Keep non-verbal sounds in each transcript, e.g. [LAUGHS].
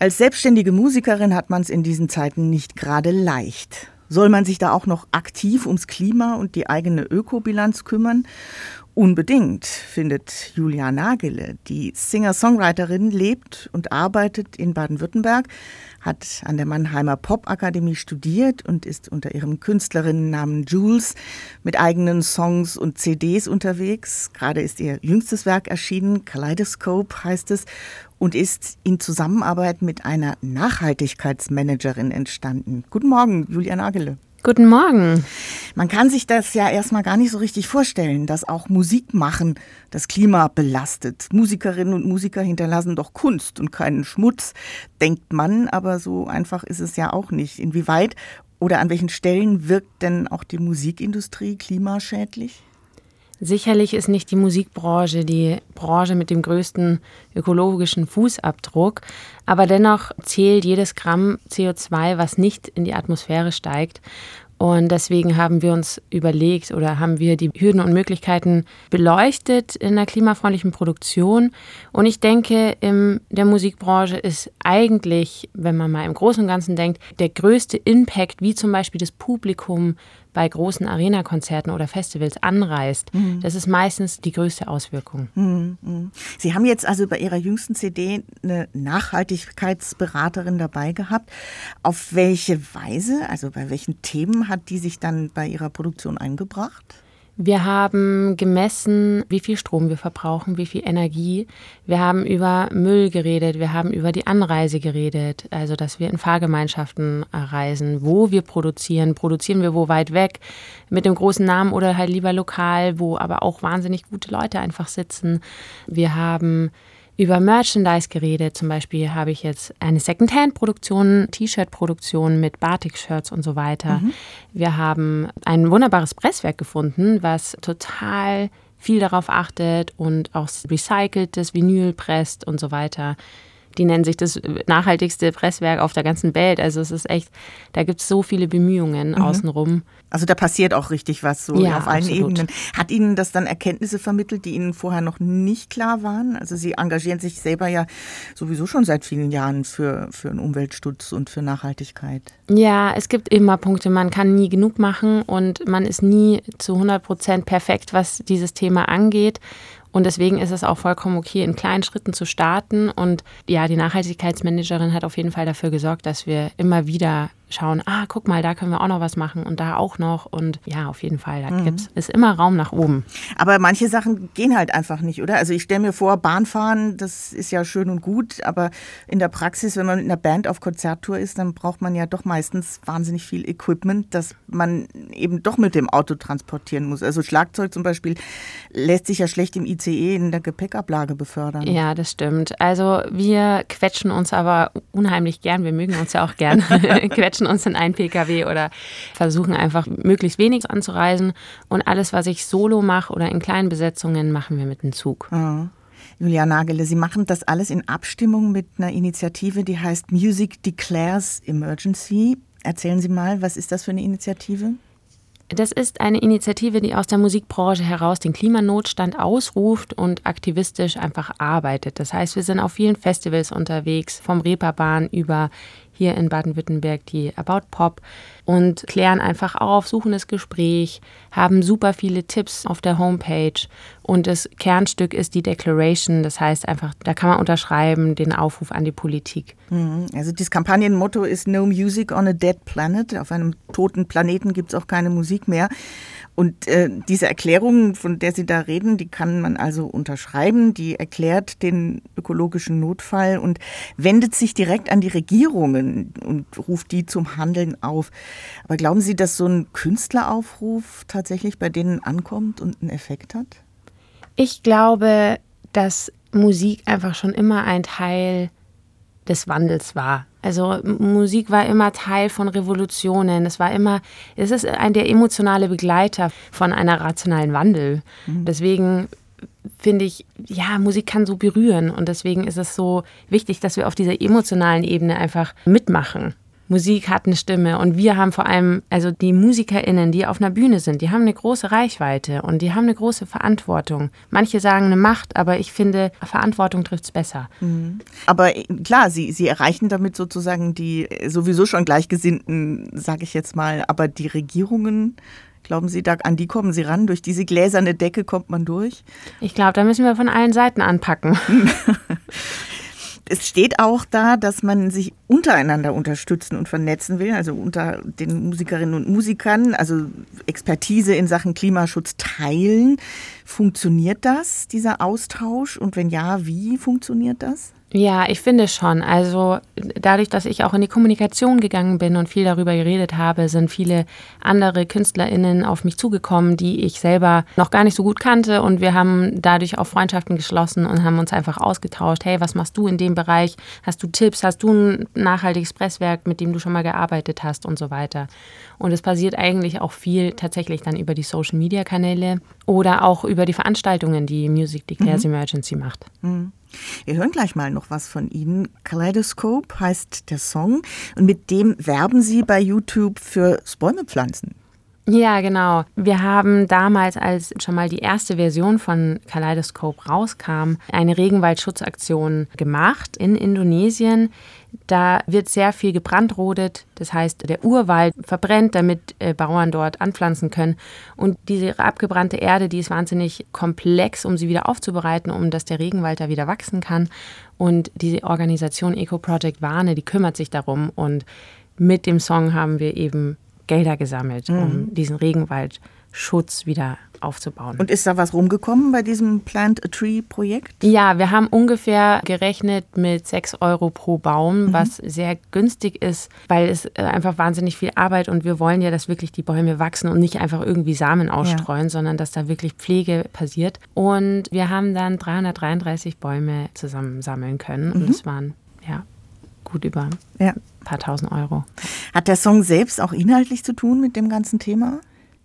Als selbstständige Musikerin hat man es in diesen Zeiten nicht gerade leicht. Soll man sich da auch noch aktiv ums Klima und die eigene Ökobilanz kümmern? Unbedingt, findet Julia Nagele. Die Singer-Songwriterin lebt und arbeitet in Baden-Württemberg, hat an der Mannheimer Popakademie studiert und ist unter ihrem Künstlerinnennamen Jules mit eigenen Songs und CDs unterwegs. Gerade ist ihr jüngstes Werk erschienen, Kaleidoscope heißt es, und ist in Zusammenarbeit mit einer Nachhaltigkeitsmanagerin entstanden. Guten Morgen, Julia Nagele. Guten Morgen. Man kann sich das ja erstmal gar nicht so richtig vorstellen, dass auch Musik machen das Klima belastet. Musikerinnen und Musiker hinterlassen doch Kunst und keinen Schmutz, denkt man, aber so einfach ist es ja auch nicht. Inwieweit oder an welchen Stellen wirkt denn auch die Musikindustrie klimaschädlich? Sicherlich ist nicht die Musikbranche die Branche mit dem größten ökologischen Fußabdruck, aber dennoch zählt jedes Gramm CO2, was nicht in die Atmosphäre steigt. Und deswegen haben wir uns überlegt oder haben wir die Hürden und Möglichkeiten beleuchtet in der klimafreundlichen Produktion. Und ich denke, in der Musikbranche ist eigentlich, wenn man mal im Großen und Ganzen denkt, der größte Impact, wie zum Beispiel das Publikum bei großen Arena-Konzerten oder Festivals anreist, mhm. das ist meistens die größte Auswirkung. Mhm, mhm. Sie haben jetzt also bei Ihrer jüngsten CD eine Nachhaltigkeitsberaterin dabei gehabt. Auf welche Weise, also bei welchen Themen hat die sich dann bei Ihrer Produktion eingebracht? Wir haben gemessen, wie viel Strom wir verbrauchen, wie viel Energie. Wir haben über Müll geredet, wir haben über die Anreise geredet, also dass wir in Fahrgemeinschaften reisen, wo wir produzieren, produzieren wir wo weit weg, mit dem großen Namen oder halt lieber lokal, wo aber auch wahnsinnig gute Leute einfach sitzen. Wir haben über Merchandise geredet. Zum Beispiel habe ich jetzt eine Secondhand-Produktion, T-Shirt-Produktion mit Batik-Shirts und so weiter. Mhm. Wir haben ein wunderbares Presswerk gefunden, was total viel darauf achtet und auch recyceltes Vinyl presst und so weiter. Die nennen sich das nachhaltigste Presswerk auf der ganzen Welt. Also es ist echt, da gibt es so viele Bemühungen mhm. außenrum. Also da passiert auch richtig was so ja, auf allen absolut. Ebenen. Hat Ihnen das dann Erkenntnisse vermittelt, die Ihnen vorher noch nicht klar waren? Also Sie engagieren sich selber ja sowieso schon seit vielen Jahren für, für einen Umweltschutz und für Nachhaltigkeit. Ja, es gibt immer Punkte, man kann nie genug machen und man ist nie zu 100 Prozent perfekt, was dieses Thema angeht. Und deswegen ist es auch vollkommen okay, in kleinen Schritten zu starten. Und ja, die Nachhaltigkeitsmanagerin hat auf jeden Fall dafür gesorgt, dass wir immer wieder schauen, ah, guck mal, da können wir auch noch was machen und da auch noch. Und ja, auf jeden Fall, da mhm. gibt's, ist immer Raum nach oben. Aber manche Sachen gehen halt einfach nicht, oder? Also ich stelle mir vor, Bahnfahren, das ist ja schön und gut, aber in der Praxis, wenn man mit einer Band auf Konzerttour ist, dann braucht man ja doch meistens wahnsinnig viel Equipment, das man eben doch mit dem Auto transportieren muss. Also Schlagzeug zum Beispiel lässt sich ja schlecht im ICE in der Gepäckablage befördern. Ja, das stimmt. Also wir quetschen uns aber unheimlich gern, wir mögen uns ja auch gern [LAUGHS] quetschen quetschen uns in einen Pkw oder versuchen einfach möglichst wenig anzureisen. Und alles, was ich solo mache oder in kleinen Besetzungen, machen wir mit dem Zug. Mhm. Julia Nagele, Sie machen das alles in Abstimmung mit einer Initiative, die heißt Music Declares Emergency. Erzählen Sie mal, was ist das für eine Initiative? Das ist eine Initiative, die aus der Musikbranche heraus den Klimanotstand ausruft und aktivistisch einfach arbeitet. Das heißt, wir sind auf vielen Festivals unterwegs, vom Reeperbahn über hier in Baden-Württemberg die About Pop und klären einfach auf, suchen das Gespräch, haben super viele Tipps auf der Homepage und das Kernstück ist die Declaration, das heißt einfach, da kann man unterschreiben, den Aufruf an die Politik. Mhm. Also das Kampagnenmotto ist No Music on a Dead Planet. Auf einem toten Planeten gibt es auch keine Musik mehr. Und äh, diese Erklärung, von der Sie da reden, die kann man also unterschreiben. Die erklärt den ökologischen Notfall und wendet sich direkt an die Regierungen und ruft die zum Handeln auf. Aber glauben Sie, dass so ein Künstleraufruf tatsächlich bei denen ankommt und einen Effekt hat? Ich glaube, dass Musik einfach schon immer ein Teil des Wandels war. Also Musik war immer Teil von Revolutionen. Es war immer, es ist ein der emotionale Begleiter von einer rationalen Wandel. Mhm. Deswegen finde ich, ja, Musik kann so berühren und deswegen ist es so wichtig, dass wir auf dieser emotionalen Ebene einfach mitmachen. Musik hat eine Stimme und wir haben vor allem, also die MusikerInnen, die auf einer Bühne sind, die haben eine große Reichweite und die haben eine große Verantwortung. Manche sagen eine Macht, aber ich finde, Verantwortung trifft es besser. Mhm. Aber klar, sie, sie erreichen damit sozusagen die sowieso schon Gleichgesinnten, sage ich jetzt mal, aber die Regierungen Glauben Sie, da, an die kommen Sie ran? Durch diese gläserne Decke kommt man durch? Ich glaube, da müssen wir von allen Seiten anpacken. [LAUGHS] es steht auch da, dass man sich untereinander unterstützen und vernetzen will, also unter den Musikerinnen und Musikern, also Expertise in Sachen Klimaschutz teilen. Funktioniert das, dieser Austausch? Und wenn ja, wie funktioniert das? Ja, ich finde schon. Also dadurch, dass ich auch in die Kommunikation gegangen bin und viel darüber geredet habe, sind viele andere Künstlerinnen auf mich zugekommen, die ich selber noch gar nicht so gut kannte. Und wir haben dadurch auch Freundschaften geschlossen und haben uns einfach ausgetauscht. Hey, was machst du in dem Bereich? Hast du Tipps? Hast du ein nachhaltiges Presswerk, mit dem du schon mal gearbeitet hast und so weiter? Und es passiert eigentlich auch viel tatsächlich dann über die Social-Media-Kanäle oder auch über die Veranstaltungen, die Music Declares mhm. Emergency macht. Mhm. Wir hören gleich mal noch was von Ihnen. Kaleidoscope heißt der Song und mit dem werben Sie bei YouTube für Bäume pflanzen. Ja, genau. Wir haben damals, als schon mal die erste Version von Kaleidoscope rauskam, eine Regenwaldschutzaktion gemacht in Indonesien. Da wird sehr viel gebrandrodet, das heißt, der Urwald verbrennt, damit äh, Bauern dort anpflanzen können. Und diese abgebrannte Erde, die ist wahnsinnig komplex, um sie wieder aufzubereiten, um dass der Regenwald da wieder wachsen kann. Und diese Organisation Eco Project Warne, die kümmert sich darum. Und mit dem Song haben wir eben Gelder gesammelt, mhm. um diesen Regenwaldschutz wieder aufzubauen. Und ist da was rumgekommen bei diesem Plant a Tree Projekt? Ja, wir haben ungefähr gerechnet mit 6 Euro pro Baum, mhm. was sehr günstig ist, weil es äh, einfach wahnsinnig viel Arbeit und wir wollen ja, dass wirklich die Bäume wachsen und nicht einfach irgendwie Samen ausstreuen, ja. sondern dass da wirklich Pflege passiert. Und wir haben dann 333 Bäume zusammensammeln können und es mhm. waren ja gut über ja. Ein paar tausend Euro. Hat der Song selbst auch inhaltlich zu tun mit dem ganzen Thema?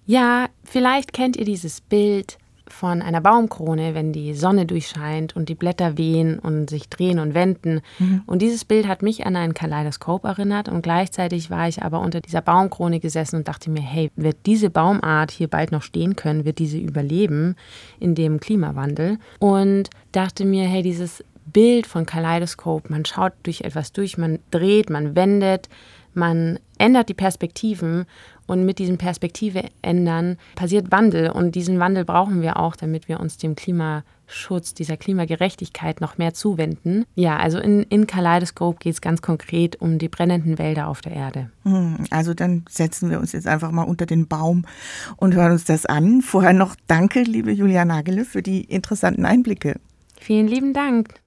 Ja, vielleicht kennt ihr dieses Bild von einer Baumkrone, wenn die Sonne durchscheint und die Blätter wehen und sich drehen und wenden. Mhm. Und dieses Bild hat mich an ein Kaleidoskop erinnert und gleichzeitig war ich aber unter dieser Baumkrone gesessen und dachte mir, hey, wird diese Baumart hier bald noch stehen können, wird diese überleben in dem Klimawandel? Und dachte mir, hey, dieses Bild von Kaleidoskop. Man schaut durch etwas durch, man dreht, man wendet, man ändert die Perspektiven und mit diesem Perspektive ändern passiert Wandel und diesen Wandel brauchen wir auch, damit wir uns dem Klimaschutz, dieser Klimagerechtigkeit noch mehr zuwenden. Ja, also in, in Kaleidoskop geht es ganz konkret um die brennenden Wälder auf der Erde. Hm, also dann setzen wir uns jetzt einfach mal unter den Baum und hören uns das an. Vorher noch danke, liebe Julia Nagele, für die interessanten Einblicke. Vielen lieben Dank.